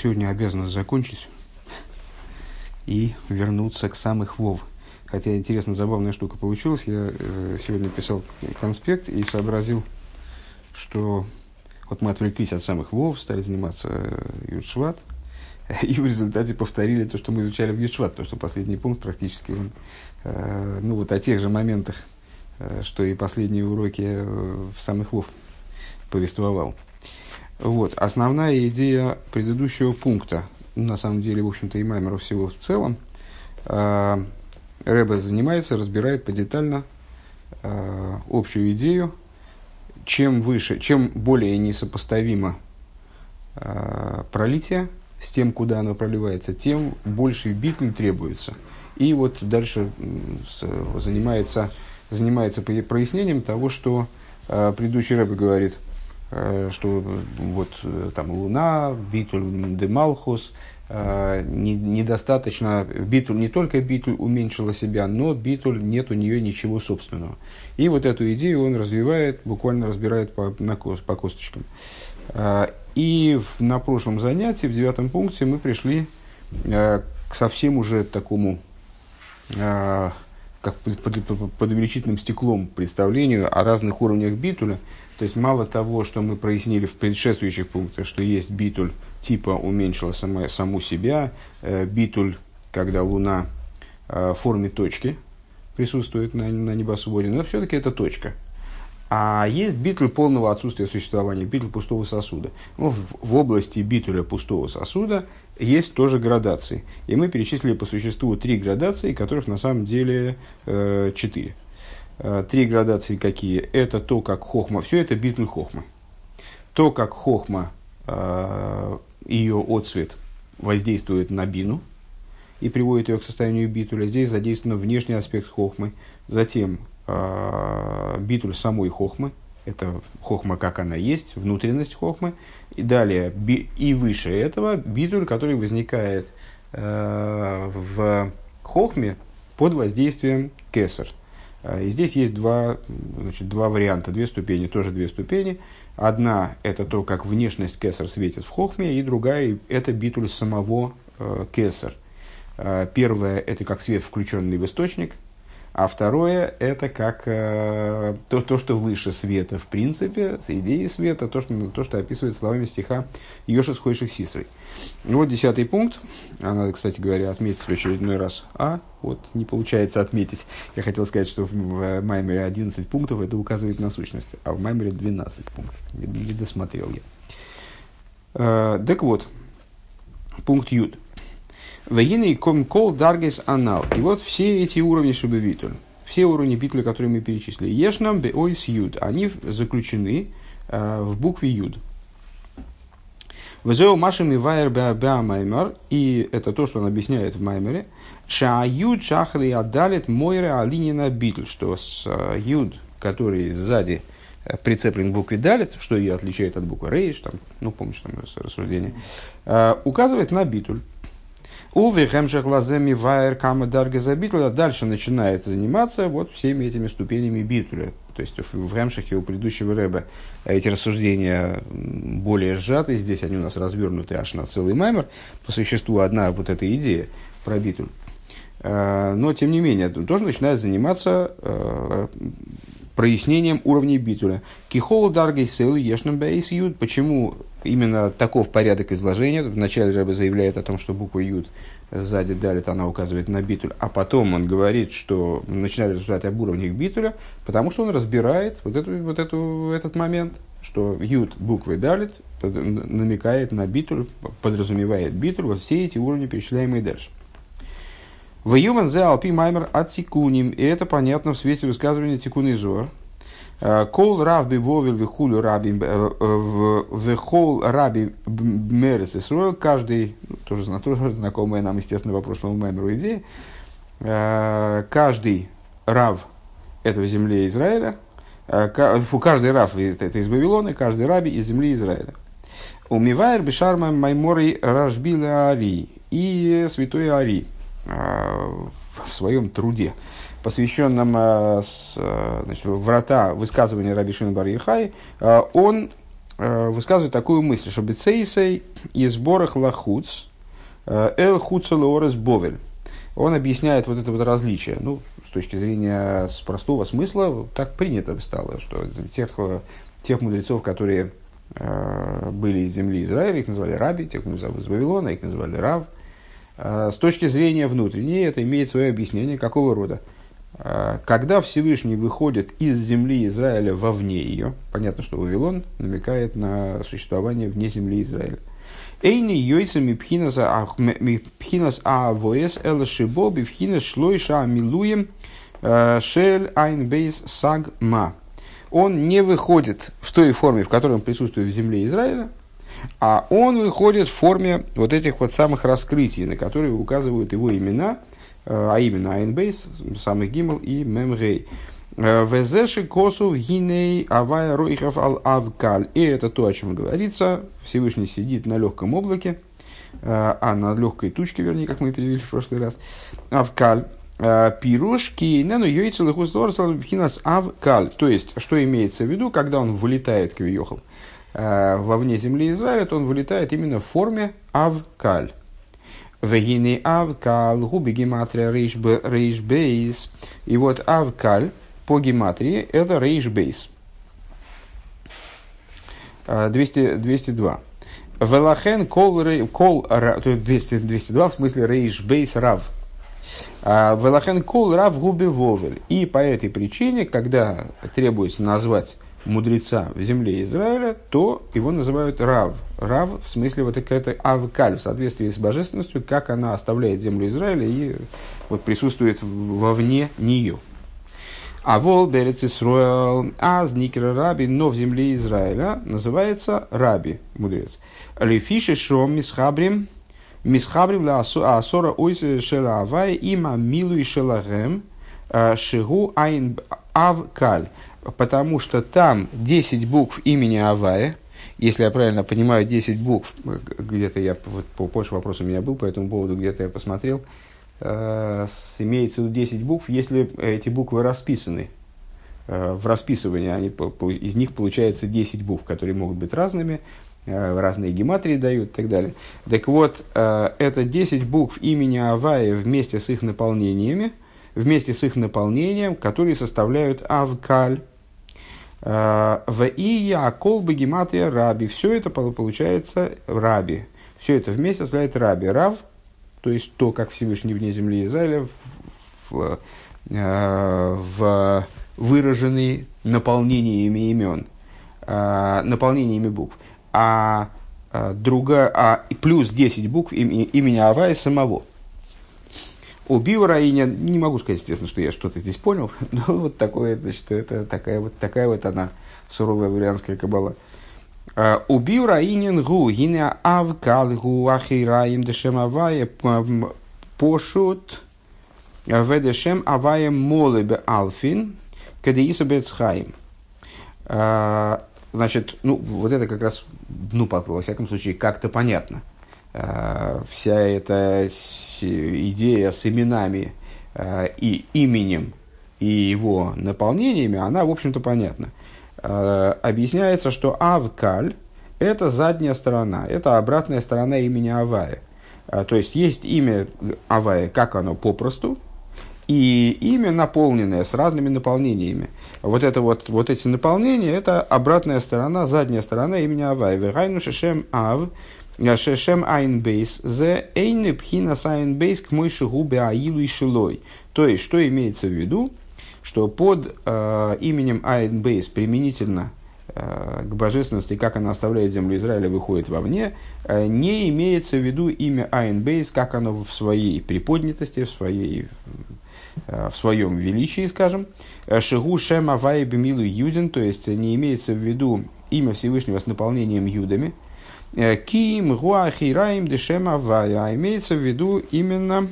сегодня обязана закончить и вернуться к самых вов. Хотя интересно, забавная штука получилась. Я э, сегодня писал конспект и сообразил, что вот мы отвлеклись от самых вов, стали заниматься э, Юдшват, и в результате повторили то, что мы изучали в Юдшват, потому что последний пункт практически он, э, ну вот о тех же моментах, э, что и последние уроки э, в самых вов повествовал. Вот. Основная идея предыдущего пункта, на самом деле, в общем-то, и Маймера всего в целом, э, Рэбе занимается, разбирает подетально э, общую идею, чем выше, чем более несопоставимо э, пролитие с тем, куда оно проливается, тем больше битуль требуется. И вот дальше с, занимается, занимается прояснением того, что э, предыдущий рэбе говорит – Э, что вот э, там Луна, Битуль Демалхус, э, недостаточно, Битуль, не только Битуль уменьшила себя, но Битуль нет у нее ничего собственного. И вот эту идею он развивает, буквально разбирает по, на, по косточкам. И в, на прошлом занятии, в девятом пункте, мы пришли к совсем уже такому как под, под, под увеличительным стеклом представлению о разных уровнях битуля, то есть мало того, что мы прояснили в предшествующих пунктах, что есть битуль типа уменьшила сама, саму себя, э, битуль, когда Луна э, в форме точки присутствует на, на небосводе, но все-таки это точка. А есть битуль полного отсутствия существования, битуль пустого сосуда. Ну, в, в области битуля пустого сосуда есть тоже градации. И мы перечислили по существу три градации, которых на самом деле э, четыре. Э, три градации какие? Это то, как хохма, все это битуль хохмы. То, как хохма, э, ее отцвет воздействует на бину и приводит ее к состоянию битуля. Здесь задействован внешний аспект хохмы. Затем э, битуль самой хохмы, это хохма, как она есть, внутренность хохмы. И далее, и выше этого, битуль, который возникает в хохме под воздействием кесар – и здесь есть два, значит, два варианта, две ступени, тоже две ступени. Одна – это то, как внешность кесар светит в хохме, и другая – это битуль самого э, кесар. Э, первое – это как свет, включенный в источник, а второе – это как э, то, то, что выше света, в принципе, с идеей света, то, что, то, что описывает словами стиха «Йоши схойших сисрой». Ну вот десятый пункт. А надо, кстати говоря, отметить в очередной раз. А, вот не получается отметить. Я хотел сказать, что в Маймере 11 пунктов это указывает на сущность, а в Маймере 12 пунктов. Не, не досмотрел я. Э, так вот, пункт Юд. Вегины комкол даргес анал. И вот все эти уровни шубевитуль, все уровни битвы, которые мы перечислили, ешнам беойс юд, они заключены э, в букве юд. Везеу машами вайер беа и это то, что он объясняет в маймере, шааюд шахри адалит мойре алинина битл, что с э, юд, который сзади э, прицеплен к букве далит, что ее отличает от буквы рейш, там, ну, помнишь, там рассуждение, э, указывает на битуль. Уве хемшах лаземи вайер кама дарга забитла. Дальше начинает заниматься вот всеми этими ступенями битуля. То есть в Хемшахе у предыдущего Рэба эти рассуждения более сжаты. Здесь они у нас развернуты аж на целый маймер. По существу одна вот эта идея про битуль. Э, но, тем не менее, тоже начинает заниматься э, прояснением уровней битуля. Кихол даргей сел ешным бейс юд. Почему именно таков порядок изложения? Вначале Рэба заявляет о том, что буква юд сзади далит, она указывает на битуль, а потом он говорит, что начинает рассуждать об уровнях битуля, потому что он разбирает вот, эту, вот эту, этот момент, что юд буквы далит намекает на битуль, подразумевает битуль, вот все эти уровни, перечисляемые дальше. В Юман зе алпи маймер от тикуним. И это понятно в свете высказывания тикуны зор. Э, кол раби вовил вихулю раби э, вихол раби мерес Исруэл. Каждый, ну, тоже, тоже знакомая нам, естественно, по прошлому маймеру идея. Э, каждый рав этого земли Израиля, каждый рав это из Вавилона, каждый раби из земли Израиля. Умивайр бешарма маймори рашбила ари. И святой Ари, в своем труде, посвященном э, э, значит, врата высказывания Раби Шимон Бар Ихай, э, он высказывает такую мысль, что бецейсей из сборах лахуц эл хуцелорес бовель. Он объясняет вот это вот различие. Ну, с точки зрения с простого смысла, так принято стало, что тех, тех мудрецов, которые э, были из земли Израиля, их называли раби, тех, кто из Вавилона, их называли рав. Э, с точки зрения внутренней, это имеет свое объяснение какого рода. Э, когда Всевышний выходит из земли Израиля вовне ее, понятно, что Вавилон намекает на существование вне земли Израиля. Эйни йойца мипхинас аавоес эла шибо бифхинас шлойша амилуем шель айн бейс саг ма. Он не выходит в той форме, в которой он присутствует в земле Израиля, а он выходит в форме вот этих вот самых раскрытий, на которые указывают его имена, э, а именно Айнбейс, самый Гимл и Мемгей. Э, Везеши косу гиней авая роихов ал авкаль. И это то, о чем говорится. Всевышний сидит на легком облаке, э, а на легкой тучке, вернее, как мы перевели в прошлый раз. Авкаль. Пирушки, нену йойцелых хинас авкаль. То есть, что имеется в виду, когда он вылетает к Виохал вовне земли Израиля, то он вылетает именно в форме авкаль. Вегины авкаль, губи гематрия рейшбейс. И вот авкаль, по гематрии это рейшбейс. 200, 202. Велахен кол, кол 200, 202 в смысле рейшбейс рав. А, Велахен кол рав губи вовель. И по этой причине, когда требуется назвать мудреца в земле Израиля, то его называют Рав. Рав в смысле вот какая-то авкаль, в соответствии с божественностью, как она оставляет землю Израиля и вот присутствует вовне нее. А вол берец Исруэл, а зникер раби, но в земле Израиля называется раби, мудрец. Лефиши шом мисхабрим, мисхабрим ла асора ойс шела авай има милу и шелагем, э, шигу айн авкаль. Потому что там 10 букв имени Авая, если я правильно понимаю, 10 букв, где-то я, вот, по позже вопрос у меня был по этому поводу, где-то я посмотрел, э, имеется в виду 10 букв, если эти буквы расписаны э, в расписывании, они, из них получается 10 букв, которые могут быть разными, э, разные гематрии дают и так далее. Так вот, э, это 10 букв имени Авая вместе с их наполнениями, вместе с их наполнением, которые составляют Авкаль. Э, в Ия, Колбы, Гематрия, Раби. Все это получается Раби. Все это вместе составляет Раби. Рав – то есть то, как Всевышний вне земли Израиля в, в, э, в выраженный наполнениями имен, э, наполнениями букв. А, друга, а плюс 10 букв имени Авая самого. У Биураиня, не могу сказать, естественно, что я что-то здесь понял, но вот такое, значит, это такая вот, такая вот она, суровая лурианская кабала. Убил раинин гу, гине авкал гу ахираим дешем авая пошут ведешем авая молебе алфин, кадеиса бецхаим. Значит, ну, вот это как раз, ну, во всяком случае, как-то понятно. Вся эта идея с именами и именем и его наполнениями, она, в общем-то, понятна. Э, объясняется, что Авкаль – это задняя сторона, это обратная сторона имени Авая. Э, то есть есть имя Авая, как оно попросту, и имя наполненное с разными наполнениями. Вот, это вот, вот эти наполнения – это обратная сторона, задняя сторона имени Авая. Вегайну шешем ав, шешем айн бейс, зе эйны пхина сайн бейс к мой шигу аилу и шилой. То есть, что имеется в виду? что под э, именем Айн Бейс применительно э, к божественности, как она оставляет землю Израиля, выходит вовне, э, не имеется в виду имя Айн Бейс, как оно в своей приподнятости, в, своей, э, в своем величии, скажем. Э, Шигу Шем Авай Бемилу Юдин, то есть не имеется в виду имя Всевышнего с наполнением юдами. Э, Ким Гуахи Раим Дешем Авай, а имеется в виду именно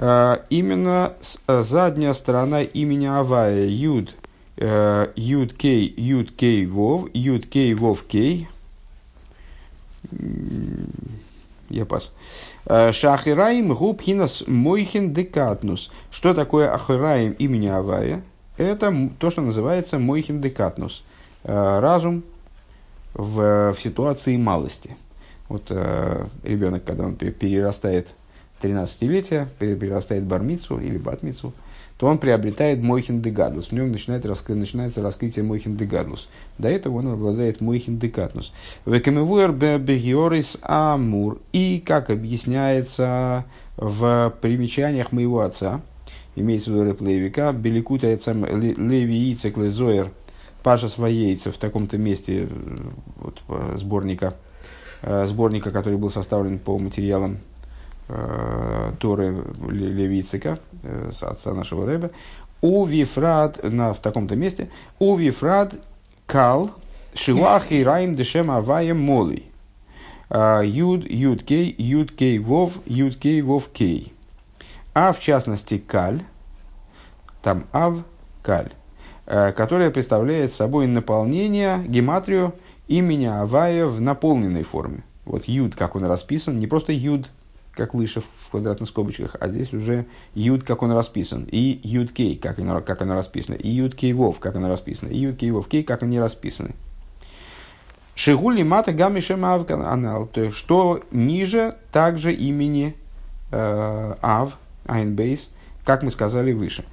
Э, именно э, задняя сторона имени Авая, Юд, Юд Кей, Юд Кей Вов, Юд Кей Вов Кей. Я пас. Шахираим губхинас мойхин декатнус. Что такое ахираим имени Авая? Это то, что называется мойхин декатнус. Разум, в, в ситуации малости. Вот э, ребенок, когда он перерастает 13-летие, перерастает бармицу или батмицу, то он приобретает мойхин дегадус. В нем начинает раскры, начинается раскрытие мойхин дегадус. До этого он обладает мойхин декатнус. Векамевуэр бегиорис амур. И, как объясняется в примечаниях моего отца, имеется в виду Рэп Левика, Беликута Леви Ицек Лезоер, Паша Своейца в таком-то месте вот, сборника, э, сборника, который был составлен по материалам э, Торы Левицика, э, отца нашего Рэба, у Вифрат, на, в таком-то месте, у Вифрат Кал Шилахи Раим Дешем Авая Молый. Юд, Юд Кей, Юд Кей Вов, Юд Кей Вов Кей. А в частности Каль, там Ав Каль, э, которая представляет собой наполнение, гематрию имени Авая в наполненной форме. Вот Юд, как он расписан, не просто Юд, как выше в квадратных скобочках, а здесь уже Юд, как он расписан, и Юд Кей, как оно, как оно расписано, и Юд Кей Вов, как оно расписано, и Юд Кей Вов Кей, как они расписаны. Шигули мата гамми анал, то есть что ниже также имени э, Ав, Айнбейс, как мы сказали выше.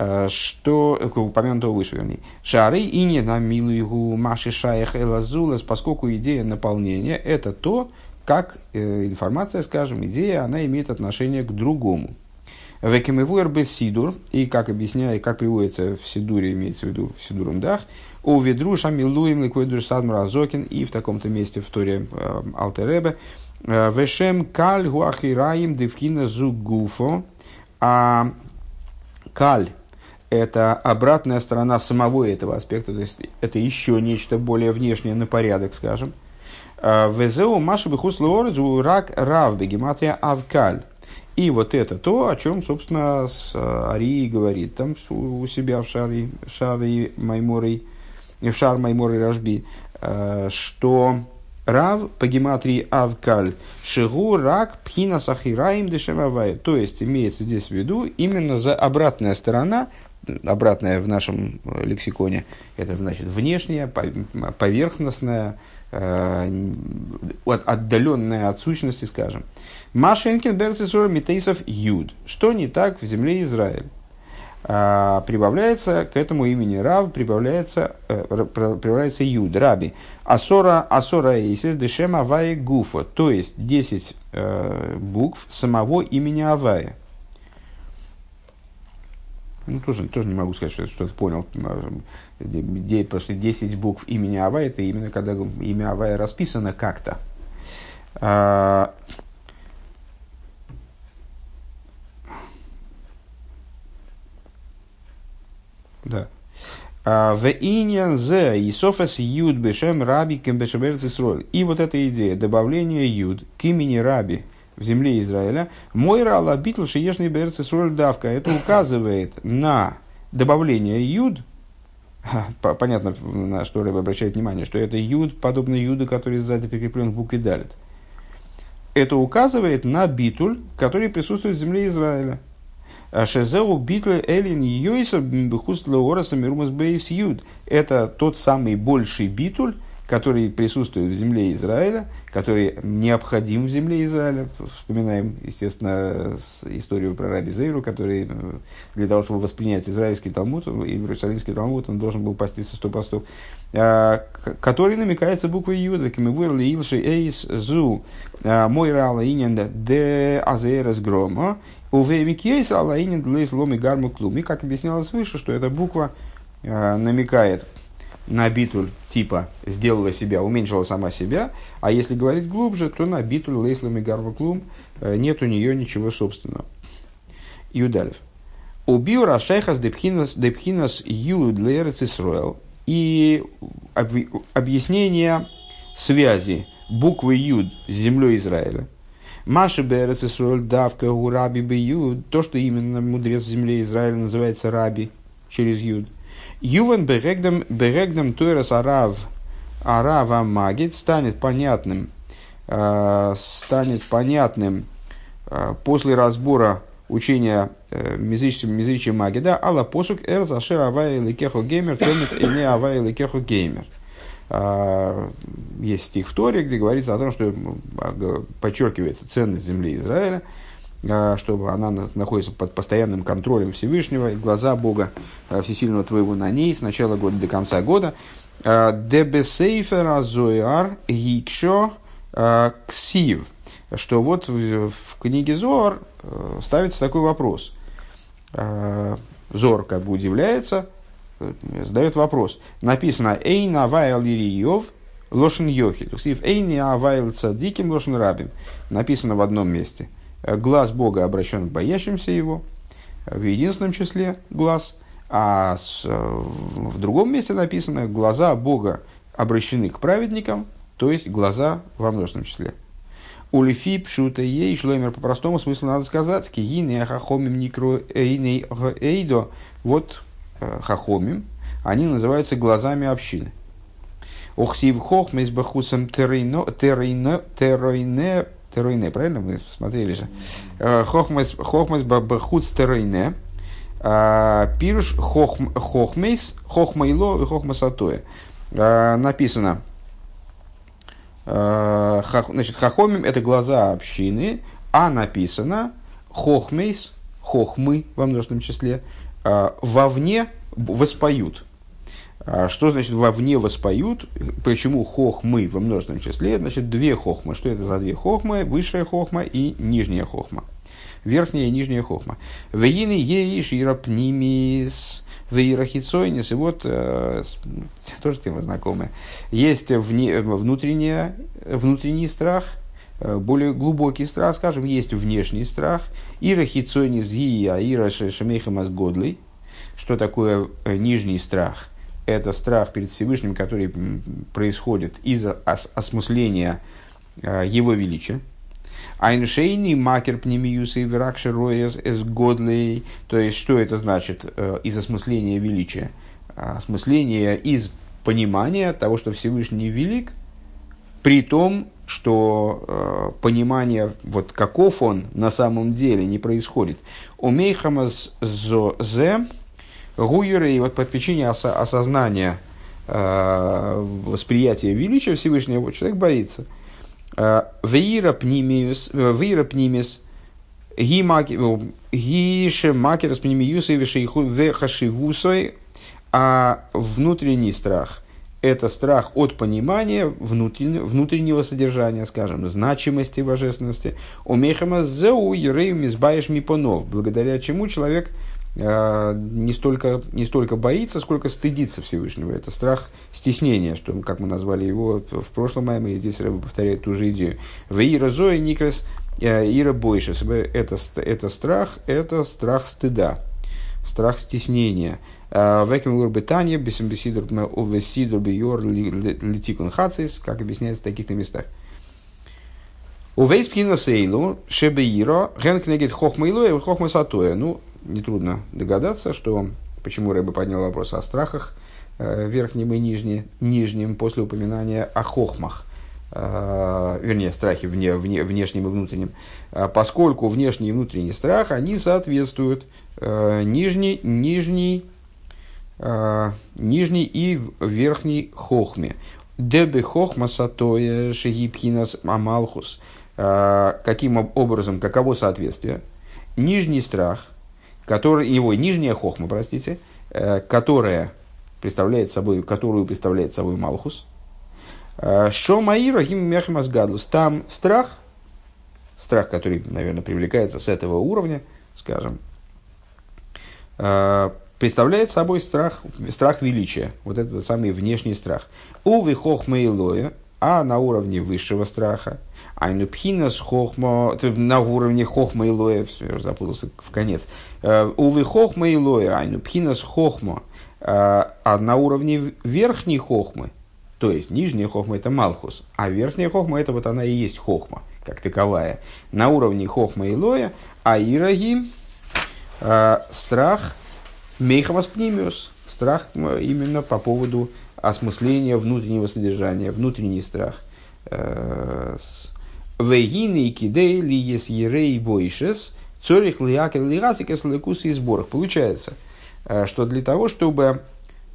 Э, что, упомянутого выше, вернее. Шары и не на милуигу маши шаях элазулас, поскольку идея наполнения – это то, как э, информация, скажем, идея, она имеет отношение к другому. Векемевуэр без сидур, и как объясняет, как приводится в сидуре, имеется в виду в сидурундах, у ведру шамилуем ликвидур садмар азокин, и в таком-то месте в Торе э, Алтеребе, э, вешем каль гуахираим девкина зугуфо, а каль – это обратная сторона самого этого аспекта, то есть это еще нечто более внешнее на порядок, скажем. Э, Везеу маши бихус леорезу рак рав бегематрия авкаль. И вот это то, о чем, собственно, с э, Арии говорит там у себя в шаре, в шаре Майморой, в шар Майморой Рашби, э, что Рав по гематрии Авкаль Шигу Рак Пхина Сахираим Дешевавая. То есть имеется здесь в виду именно за обратная сторона, обратная в нашем э, лексиконе, это значит внешняя, поверхностная, отдаленная от сущности, скажем. Машенкин Берцисур Митейсов Юд. Что не так в земле Израиль? А, прибавляется к этому имени Рав, прибавляется, э, прибавляется Юд, Раби. Асора, Асора Эйсис Дешем Авая Гуфа. То есть 10 э, букв самого имени Авая. Ну, тоже, тоже не могу сказать, что я что-то понял. Потому что 10 букв имени Авая, это именно когда имя Авая расписано как-то. А, Да. А, в иньян зе и софас юд бешем раби кембешеберц И вот эта идея добавления юд к имени раби в земле Израиля. Мой рала битл шиешный берц давка. Это указывает на добавление юд, понятно, на что Рэб обращает внимание, что это юд, подобно юду, который сзади прикреплен в букве далит. Это указывает на битуль, который присутствует в земле Израиля. Шезеу битле элин йойса бихус леораса мирумас бейс юд. Это тот самый больший битуль, который присутствует в земле Израиля, который необходим в земле Израиля. Вспоминаем, естественно, историю про Раби Зейру, который э, для того, чтобы воспринять израильский Талмуд, и Иерусалимский Талмуд, он должен был поститься сто постов, а, который намекается буквой Юда, Кемивуэр Леилши Эйс Зу, а, Мой Рала Инен Де Азерес Грома, у Веймикейс Алаинин Длейс Ломи Гарму Клуми, как объяснялось выше, что эта буква э, намекает на битуль типа сделала себя, уменьшила сама себя, а если говорить глубже, то на битуль Лейс Ломи Гарму Клум э, нет у нее ничего собственного. Юдалев. Убил Рашайхас Депхинас Депхинас Юд Лерец И объяснение связи буквы Юд с землей Израиля – Маши Берес Исроль давка у Раби Юд, то, что именно мудрец в земле Израиля называется Раби через Юд. Ювен Берегдам Берегдам Тойрас Арав Арава Магит станет понятным, э, станет понятным э, после разбора учения э, Мизричи Магида, Алла посук эр зашир авай лекехо геймер, томит ине авай лекехо геймер. А, есть стих в Торе, где говорится о том, что подчеркивается ценность земли Израиля, чтобы она находится под постоянным контролем Всевышнего, и глаза Бога Всесильного Твоего на ней с начала года до конца года. Дебесейфера зояр гикшо ксив. Что вот в книге Зор ставится такой вопрос. Зор как бы удивляется, задает вопрос. Написано «Эйн авайл ириев лошен йохи». Ксив «Эйн авайл цадиким лошен рабим». Написано в одном месте. Глаз Бога обращен к боящимся его, в единственном числе глаз – а с, в другом месте написано, глаза Бога обращены к праведникам, то есть глаза во множественном числе. Улифи пшута ей шлемер по простому смыслу надо сказать, кигины хахомим никро эйдо, вот э, хахомим, они называются глазами общины. Охсив хохм из бахусом терейно, терейно, терейне, терейне, правильно мы смотрели же? Э, хохмес бахуц терейне, а, Пируш хохмейс, хохмейло и хохмасатоя. А, написано, значит, хохомим это глаза общины, а написано хохмейс, хохмы во множественном числе, вовне воспоют. Что значит вовне воспоют? Почему хохмы во множественном числе? Значит, две хохмы. Что это за две хохмы? Высшая хохма и нижняя хохма верхняя и нижняя хохма. Вейны еиш ирапнимис вейрахицойнис. И вот, э, тоже тема знакомая. Есть вне, внутренняя, внутренний страх, э, более глубокий страх, скажем, есть внешний страх. Ира хицойнис ия, ира шемейхамас годлый. Что такое э, нижний страх? Это страх перед Всевышним, который происходит из-за осмысления его величия. Айншейни макер пнемиюс и вракши роес эс годлей. То есть, что это значит э, из осмысления величия? Осмысление из понимания того, что Всевышний велик, при том, что э, понимание, вот каков он на самом деле, не происходит. Умейхамас зе гуеры, и вот по причине ос- осознания э, восприятия величия Всевышнего, человек боится – Вейра пнимиус, вейра пнимис, гише макерс пнимиус и вехашивусой, а внутренний страх – это страх от понимания внутреннего, внутреннего содержания, скажем, значимости божественности. Умехама зеу ерею мизбаешь мипонов, благодаря чему человек – не столько, не столько боится, сколько стыдится Всевышнего. Это страх стеснения, что, как мы назвали его в прошлом маме, и здесь Рэба повторяет ту же идею. В Ира Зоя Никрес э, Ира Бойшес. Это, это страх, это страх стыда, страх стеснения. А, Веким Урбетанье, Бесимбесидур Увесидур Биор Литикун Хацис, как объясняется в таких-то местах. У Вейспхина Сейлу, Шебеиро, Генкнегет Хохмайло и Хохмасатоя. Ну, нетрудно догадаться, что почему Рэба поднял вопрос о страхах э, верхним и нижним, нижним после упоминания о хохмах, э, вернее, страхе вне, вне, внешним и внутренним, э, поскольку внешний и внутренний страх, они соответствуют нижней, нижней, нижней и верхней хохме. Дебе хохма сатоя шегипхинас амалхус. Каким образом, каково соответствие? Нижний страх – который, его нижняя хохма, простите, э, которая представляет собой, которую представляет собой Малхус. Э, Что Маира Гиммехмасгадлус. Там страх, страх, который, наверное, привлекается с этого уровня, скажем, э, представляет собой страх, страх величия, вот этот самый внешний страх. Увы хохма и а на уровне высшего страха, Айну пхинас хохма, на уровне хохма и лоя, все, запутался в конец. Э, увы хохма и лоя, айну пхинас хохма, э, а на уровне верхней хохмы, то есть нижняя хохма это малхус, а верхняя хохма это вот она и есть хохма, как таковая. На уровне хохма и лоя, а ираги э, страх мейхамас пнимиус, страх именно по поводу осмысления внутреннего содержания, внутренний страх. Вегины и кидей ли ес ерей бойшес, цорих лиакер лирасикес лекус и сборах. Получается, э, что для того, чтобы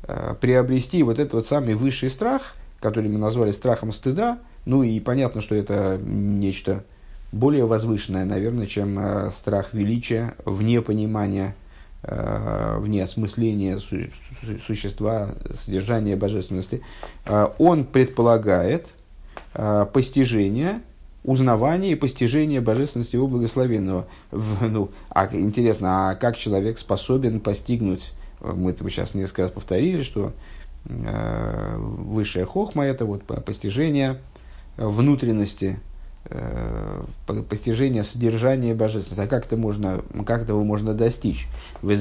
э, приобрести вот этот вот самый высший страх, который мы назвали страхом стыда, ну и понятно, что это нечто более возвышенное, наверное, чем э, страх величия, вне понимания, вне осмысления су существа, содержания божественности. Он предполагает постижение, узнавание и постижение божественности его благословенного. В, ну, а интересно, а как человек способен постигнуть, мы это сейчас несколько раз повторили, что э, высшая хохма это вот постижение внутренности Э, постижение содержания божественности. А как это можно, как этого можно достичь? В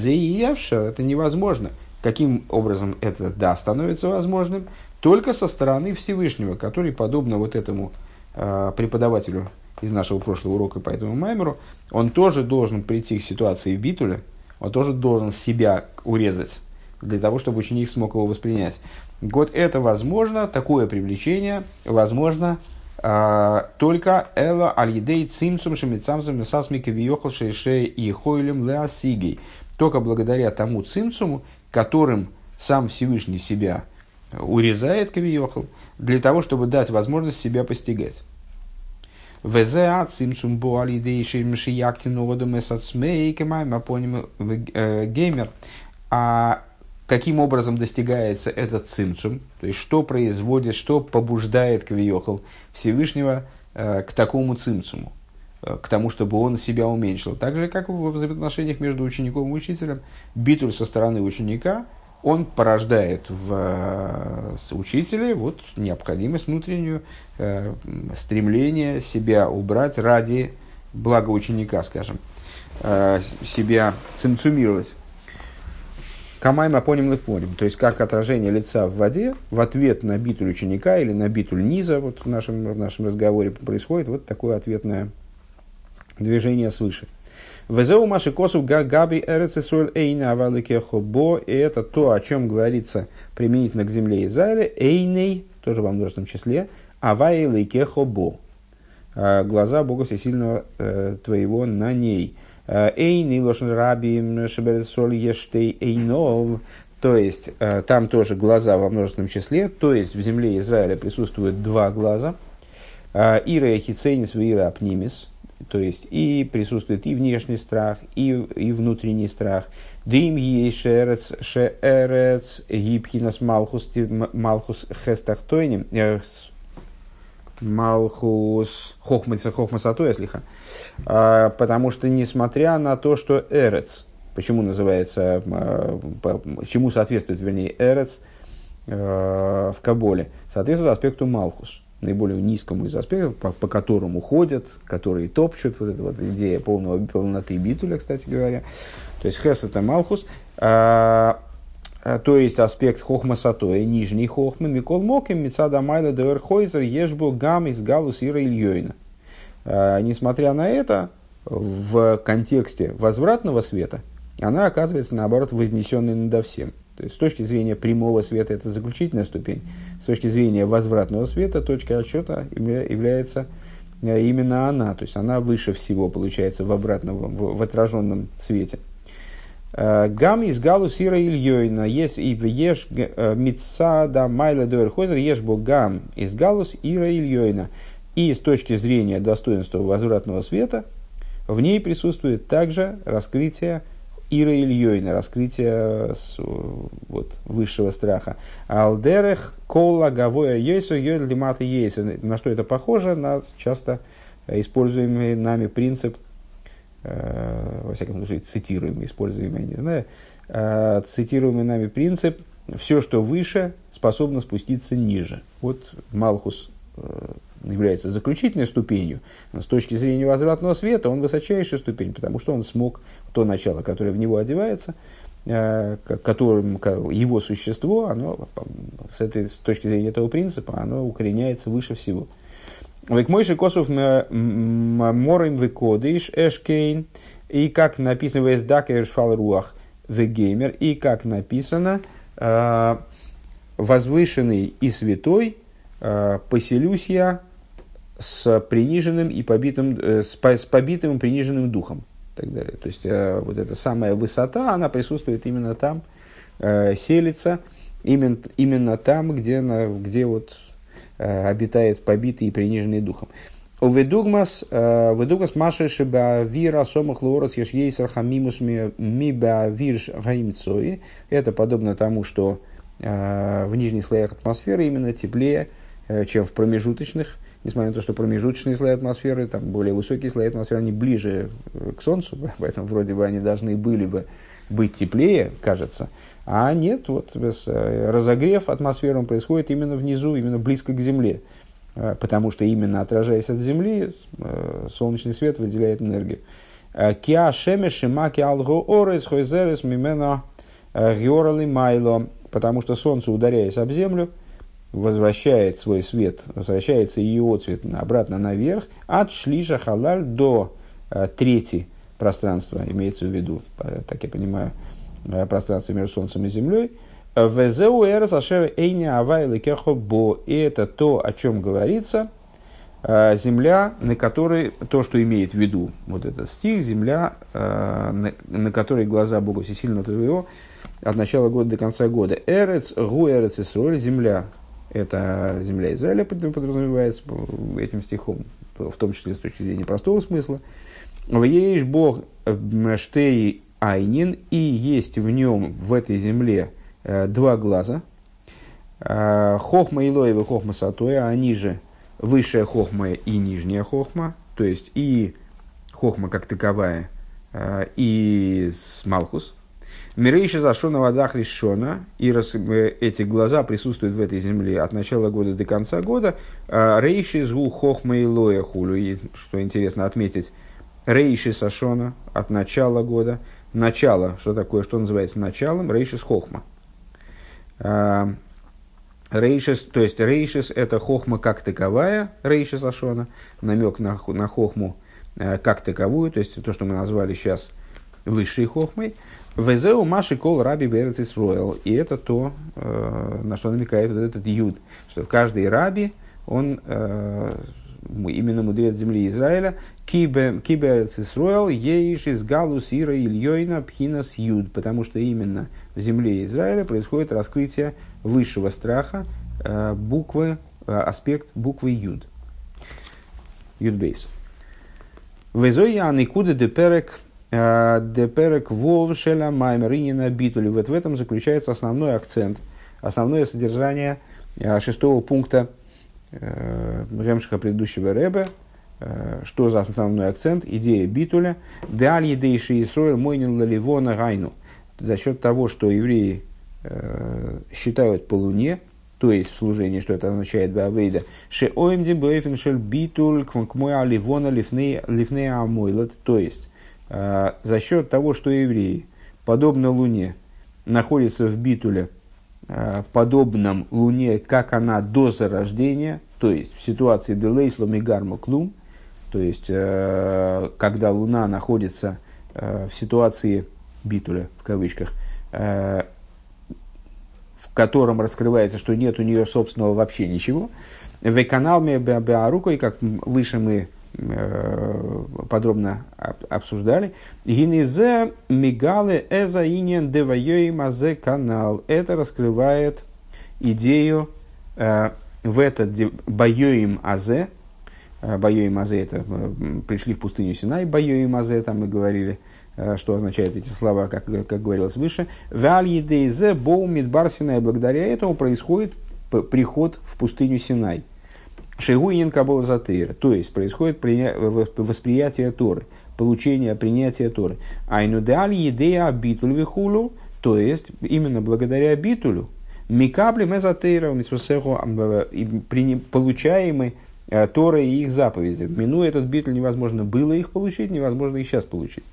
это невозможно. Каким образом это, да, становится возможным? Только со стороны Всевышнего, который, подобно вот этому э, преподавателю из нашего прошлого урока по этому маймеру, он тоже должен прийти к ситуации в битуле, он тоже должен себя урезать, для того, чтобы ученик смог его воспринять. Вот это возможно, такое привлечение возможно а, только эла аль-едей цимцум шемицамзам месасмики виехал шейше и хойлем леосигей. Только благодаря тому цимцуму, которым сам Всевышний себя урезает кавиехал, для того, чтобы дать возможность себя постигать. Везеа цимцум бо аль-едей шеймшияктин одам эсацмей кемайм апоним э, геймер. А каким образом достигается этот цимцум, то есть что производит, что побуждает Квиохал Всевышнего э, к такому цимцуму, э, к тому, чтобы он себя уменьшил. Так же, как в взаимоотношениях между учеником и учителем, битуль со стороны ученика, он порождает в э, учителе вот, необходимость внутреннюю, э, стремление себя убрать ради блага ученика, скажем, э, себя цимцумировать. Камайма поним лифоним, то есть как отражение лица в воде в ответ на битуль ученика или на битуль низа, вот в нашем, в нашем разговоре происходит вот такое ответное движение свыше. Везеу маши косу габи эрецесуэль эйна авалике хобо, и это то, о чем говорится применительно к земле Израиля, эйней, тоже во множественном числе, авайлике хобо, а, глаза Бога Всесильного э, твоего на ней. Эйни лошен раби шеберсоль ештей эйнов. То есть, э, там тоже глаза во множественном числе. То есть, в земле Израиля присутствует два глаза. Э, ира хиценис ира апнимис. То есть, и присутствует и внешний страх, и, и внутренний страх. Дим ешерец шеерец гибхинас малхус малхус хестахтойним. Э, малхус хохмаса хохмасату, если ха. А, потому что, несмотря на то, что Эрец, почему называется, а, чему соответствует, вернее, Эрец а, в Каболе, соответствует аспекту Малхус, наиболее низкому из аспектов, по, по которому ходят, которые топчут, вот эта вот идея полного, полноты битуля, кстати говоря. То есть Хес это Малхус, а, то есть аспект хохма сатоя, нижний хохма, микол моким, мецада майла дэр хойзер, ешбу гам из галус ира ильёйна. А, несмотря на это, в контексте возвратного света она оказывается, наоборот, вознесенной надо всем. То есть, с точки зрения прямого света это заключительная ступень, с точки зрения возвратного света точка отсчета является э, именно она. То есть, она выше всего получается в обратном, в, в отраженном свете. Э, гам из галу сира ильёйна, есть и в еш э, митса да майла дуэрхозер, еш гам из галус ира ильёйна. И с точки зрения достоинства возвратного света, в ней присутствует также раскрытие Ира Ильёйна, раскрытие вот, высшего страха. Алдерех, кола, гавоя, ейсу, лимата, ейсу. На что это похоже? На часто используемый нами принцип, э, во всяком случае, цитируемый, используемый, я не знаю, э, цитируемый нами принцип, все, что выше, способно спуститься ниже. Вот Малхус э, является заключительной ступенью, с точки зрения возвратного света он высочайшая ступень, потому что он смог то начало, которое в него одевается, э, которым его существо, оно с, этой, с точки зрения этого принципа, оно укореняется выше всего. Век мойши косов морим векодиш эшкейн, и как написано в Эсдакер Шфалруах вегеймер, и как написано э, возвышенный и святой э, поселюсь я с приниженным и побитым, э, с, побитым и приниженным духом. И так далее. То есть э, вот эта самая высота, она присутствует именно там, э, селится, именно, именно там, где, на, где вот обитает побитый и приниженный духом. Уведугмас, ведугмас маши шибавира сомах лорос ешейсар хамимус ми бавирш гаимцои. Это подобно тому, что в нижних слоях атмосферы именно теплее, чем в промежуточных, несмотря на то, что промежуточные слои атмосферы, там более высокие слои атмосферы, они ближе к Солнцу, поэтому вроде бы они должны были бы быть теплее, кажется. А нет, вот разогрев атмосферы происходит именно внизу, именно близко к Земле. Э, потому что именно отражаясь от Земли, э, солнечный свет выделяет энергию. Э, Киа шемеши маки алго орес хойзерес мимена георали майло. Потому что солнце, ударяясь об землю, возвращает свой свет, возвращается ее цвет обратно наверх, от шлиша халаль до трети пространства, имеется в виду, так я понимаю, пространство между солнцем и землей, бо. И это то, о чем говорится, э, земля, на которой, то, что имеет в виду вот этот стих, земля, э, на, на которой глаза Бога всесильного твоего от начала года до конца года. Эрец, гу эрец Исруэль, земля, это земля Израиля подразумевается этим стихом, в том числе с точки зрения простого смысла. В ейш Бог штей айнин, и есть в нем, в этой земле, Э, два глаза. Э, хохма Илоева и Хохма Сатоя, они же высшая хохма и нижняя хохма, то есть и хохма как таковая, э, и Малхус. Мирейши зашона водах решена, и раз, эти глаза присутствуют в этой земле от начала года до конца года. Рейши згу хохма и лоя хулю, и, что интересно отметить, рейши сашона от начала года. Начало, что такое, что называется началом, рейши с хохма. А, рейшис, то есть рейшис это хохма как таковая, рейшис ашона, намек на, на хохму э, как таковую, то есть то, что мы назвали сейчас высшей хохмой. Везеу маши кол раби берцис роял. И это то, э, на что намекает вот этот юд, что в каждой раби он э, именно мудрец земли Израиля, киберец Исруэл, еиш из галус ира ильёйна пхинас юд, потому что именно в земле Израиля происходит раскрытие высшего страха, э, буквы, аспект буквы юд. Юдбейс. Везоя никуда деперек деперек вов шеля маймеринина битули. Вот в этом заключается основной акцент, основное содержание шестого пункта Ремшиха предыдущего Рэбе, что за основной акцент, идея битуля, даль едейши Исроэль мойнил ливона гайну, за счет того, что евреи э, считают по луне, то есть в служении, что это означает Бавейда, ше оимди бэйфеншель битуль кмой аливона лифней амойлот, то есть э, за счет того, что евреи, подобно луне, находятся в битуле, Э, подобном Луне, как она до зарождения, то есть в ситуации Делейслом и Гарма Клум, то есть э, когда Луна находится э, в ситуации битуля, в кавычках, в котором раскрывается, что нет у нее собственного вообще ничего. В канал и как выше мы Э, подробно обсуждали. Гинезе мигалы эза иньян девайои мазе канал. Это раскрывает идею э, в этот боёим азе. Э, боёим азе это пришли в пустыню Синай, боёим азе, там мы говорили, что означают эти слова, как, как говорилось выше. Валь едейзе боу мидбар Синай. Благодаря этому происходит приход в пустыню Синай. Шигуинин Кабола Затейра. То есть происходит восприятие Торы, получение, принятие Торы. Айну деали идея битуль вихулу, то есть именно благодаря битулю, микабли мезатейра, получаемый э, Торы и их заповеди. Минуя этот битуль невозможно было их получить, невозможно их сейчас получить.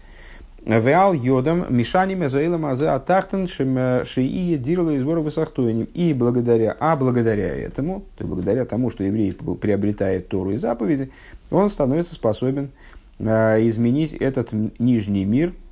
Веал йодом мишаним эзаилом азе атахтан шии дирла избора высохтуеним. И благодаря, а благодаря этому, то есть благодаря тому, что еврей приобретает Тору и заповеди, он становится способен э, изменить этот нижний мир, э,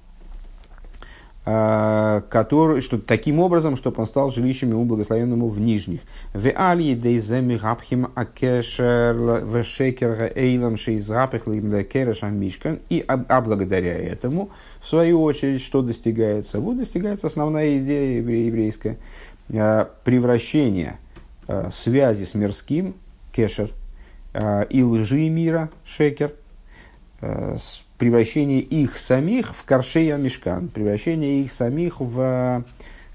который, что, таким образом, чтобы он стал жилищем ему благословенному в нижних. В алии дейземи габхим акешер в шекер эйлам шейзгапих керешам мишкан. И а, а благодаря этому, в свою очередь, что достигается? Вот достигается основная идея еврейская. Э, превращение э, связи с мирским, кешер, и лжи мира, шекер, превращение их самих в коршея мешкан, превращение их самих в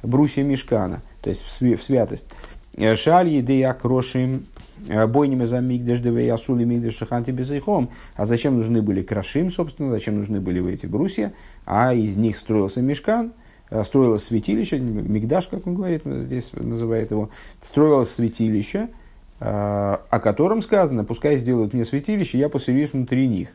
брусья мешкана, то есть в святость. Шаль еды акрошим бойними за мигдеш девей асули мигдеш шаханти безайхом. А зачем нужны были крашим, собственно, зачем нужны были эти брусья? А из них строился мешкан, строилось святилище, мигдаш, как он говорит, здесь называет его, строилось святилище, о котором сказано, пускай сделают мне святилище, я поселюсь внутри них.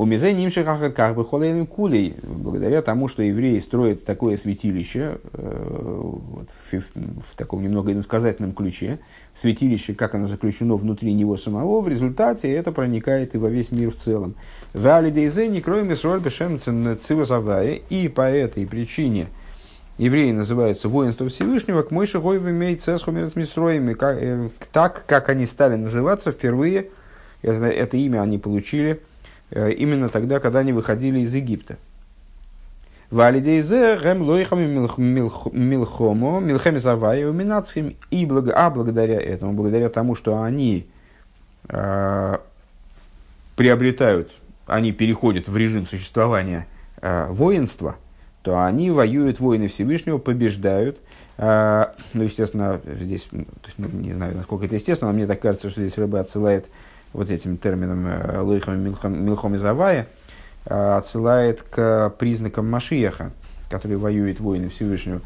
У Мизе Нимших Ахарках Бехолейным Кулей, благодаря тому, что евреи строят такое святилище, э, вот, в, в, таком немного иносказательном ключе, святилище, как оно заключено внутри него самого, в результате это проникает и во весь мир в целом. В Алидейзе не кроем Исроль Бешем и по этой причине евреи называются воинство Всевышнего, к Мойше Гойв имеет Цесхумер с так, как они стали называться впервые, это, это имя они получили – Э, именно тогда, когда они выходили из Египта. Валидейзе гэм лойхами милхомо, милхеми заваю минацим. И благо, а благодаря этому, благодаря тому, что они э, приобретают, они переходят в режим существования э, воинства, то они воюют воины Всевышнего, побеждают. Э, ну, естественно, здесь, ну, не знаю, насколько это естественно, но мне так кажется, что здесь рыба отсылает вот этим термином э, Лойхам Милхом Завая, э, отсылает к признакам Машиеха, который воюет воины Всевышнего.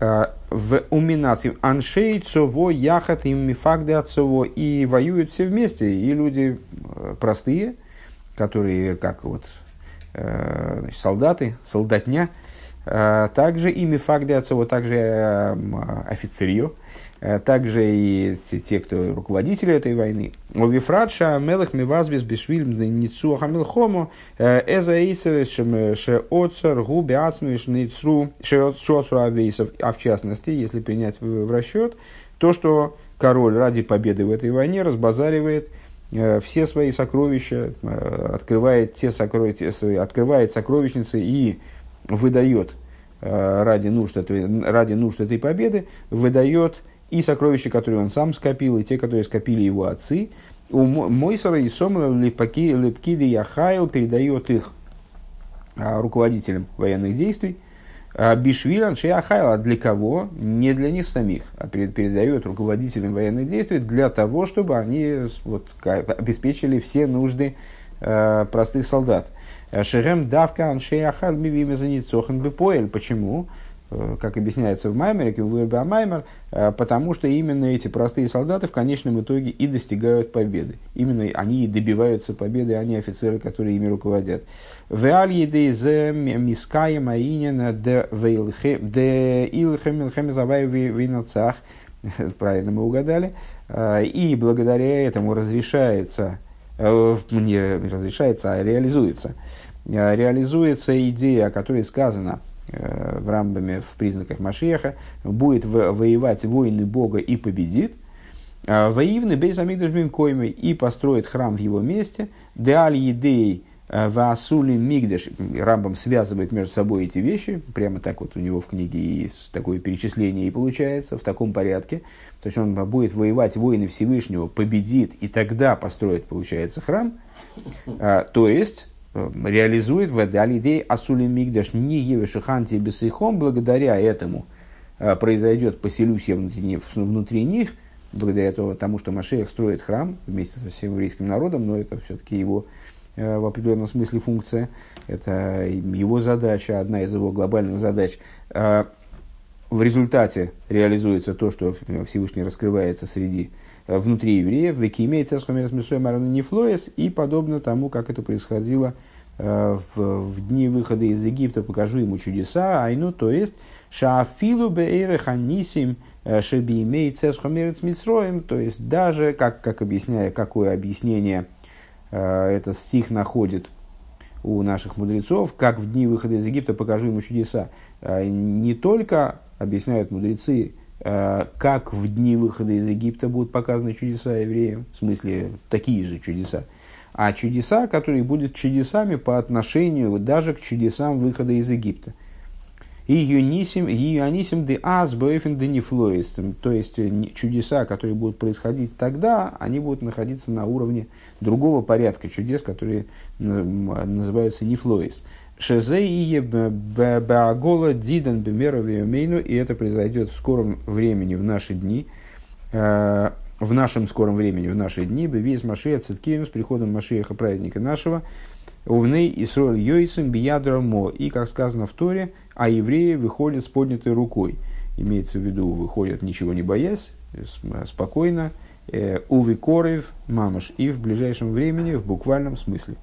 Э, в уминации аншей цово яхат им мифагды отцово и воюют все вместе, и люди простые, которые как вот значит, солдаты, солдатня, также и мифагды отцово, также офицерье, также и те, кто руководители этой войны. У Вифрадша Мелах Мивазбис Бишвиль Ницу Хамилхому э, Эза Эйсер Ше Оцер Губи Ацмиш Ницру Ше Оцру Авейсов. А в частности, если принять в расчет, то, что король ради победы в этой войне разбазаривает э, все свои сокровища, открывает, те сокровища, открывает сокровищницы и выдает ради нужд, этой, ради нужд этой победы, выдает и сокровища, которые он сам скопил, и те, которые скопили его отцы. У Мойсера и Сомла Лепкиды Яхайл передает их а, руководителям военных действий. А, Бишвилан Шиахайла для кого? Не для них самих, а передает руководителям военных действий для того, чтобы они вот, обеспечили все нужды э, простых солдат. Шерем давка аншеяхал мивиме заницохан бепоэль. Почему? Э, как объясняется в Маймере, в Маймер, э, потому что именно эти простые солдаты в конечном итоге и достигают победы. Именно они и добиваются победы, а не офицеры, которые ими руководят. Правильно мы угадали. Э, и благодаря этому разрешается, не разрешается, а реализуется, реализуется идея, о которой сказано – Э, в Рамбаме в признаках Машеха, будет воевать воины Бога и победит. А, Воивны Бейзамигдаш Коймы и построит храм в его месте. Деаль Едей э, Ваасули Мигдаш. Рамбам связывает между собой эти вещи. Прямо так вот у него в книге есть такое перечисление и получается в таком порядке. То есть он будет воевать воины Всевышнего, победит и тогда построит, получается, храм. А, то есть Э, реализует в Далидей Асули Мигдаш не Евешиханти Бесейхом, благодаря этому э, произойдет поселюсь внутри, внутри них, благодаря тому, что Машех строит храм вместе со всем еврейским народом, но это все-таки его э, в определенном смысле функция, это его задача, одна из его глобальных задач. В результате реализуется то, что Всевышний раскрывается среди внутри евреев, в Экиме, Цесхомерс Месуя Нефлоес, и подобно тому, как это происходило э, в, в дни выхода из Египта, покажу ему чудеса, айну, то есть, Шаафилу беэйре ханисим э, шебиимей цесхомерец митсроем, то есть даже, как, как объясняя, какое объяснение э, этот стих находит у наших мудрецов, как в дни выхода из Египта покажу ему чудеса. Не только объясняют мудрецы Э, как в дни выхода из Египта будут показаны чудеса евреям, в смысле такие же чудеса, а чудеса, которые будут чудесами по отношению даже к чудесам выхода из Египта. И юнисим, де аз бэйфен де нефлоис. То есть чудеса, которые будут происходить тогда, они будут находиться на уровне другого порядка чудес, которые называются нефлоис. Шезе и баагола дидан бемеровиомейну, и это произойдет в скором времени, в наши дни, в нашем скором времени, в наши дни, весь Машия Циткием с приходом Машиеха, праведника нашего, Увней Исроэль Йойцем Биядрамо. И, как сказано в Торе, а евреи выходят с поднятой рукой. Имеется в виду, выходят ничего не боясь, спокойно, э, увы корев, мамаш, и в ближайшем времени, в буквальном смысле.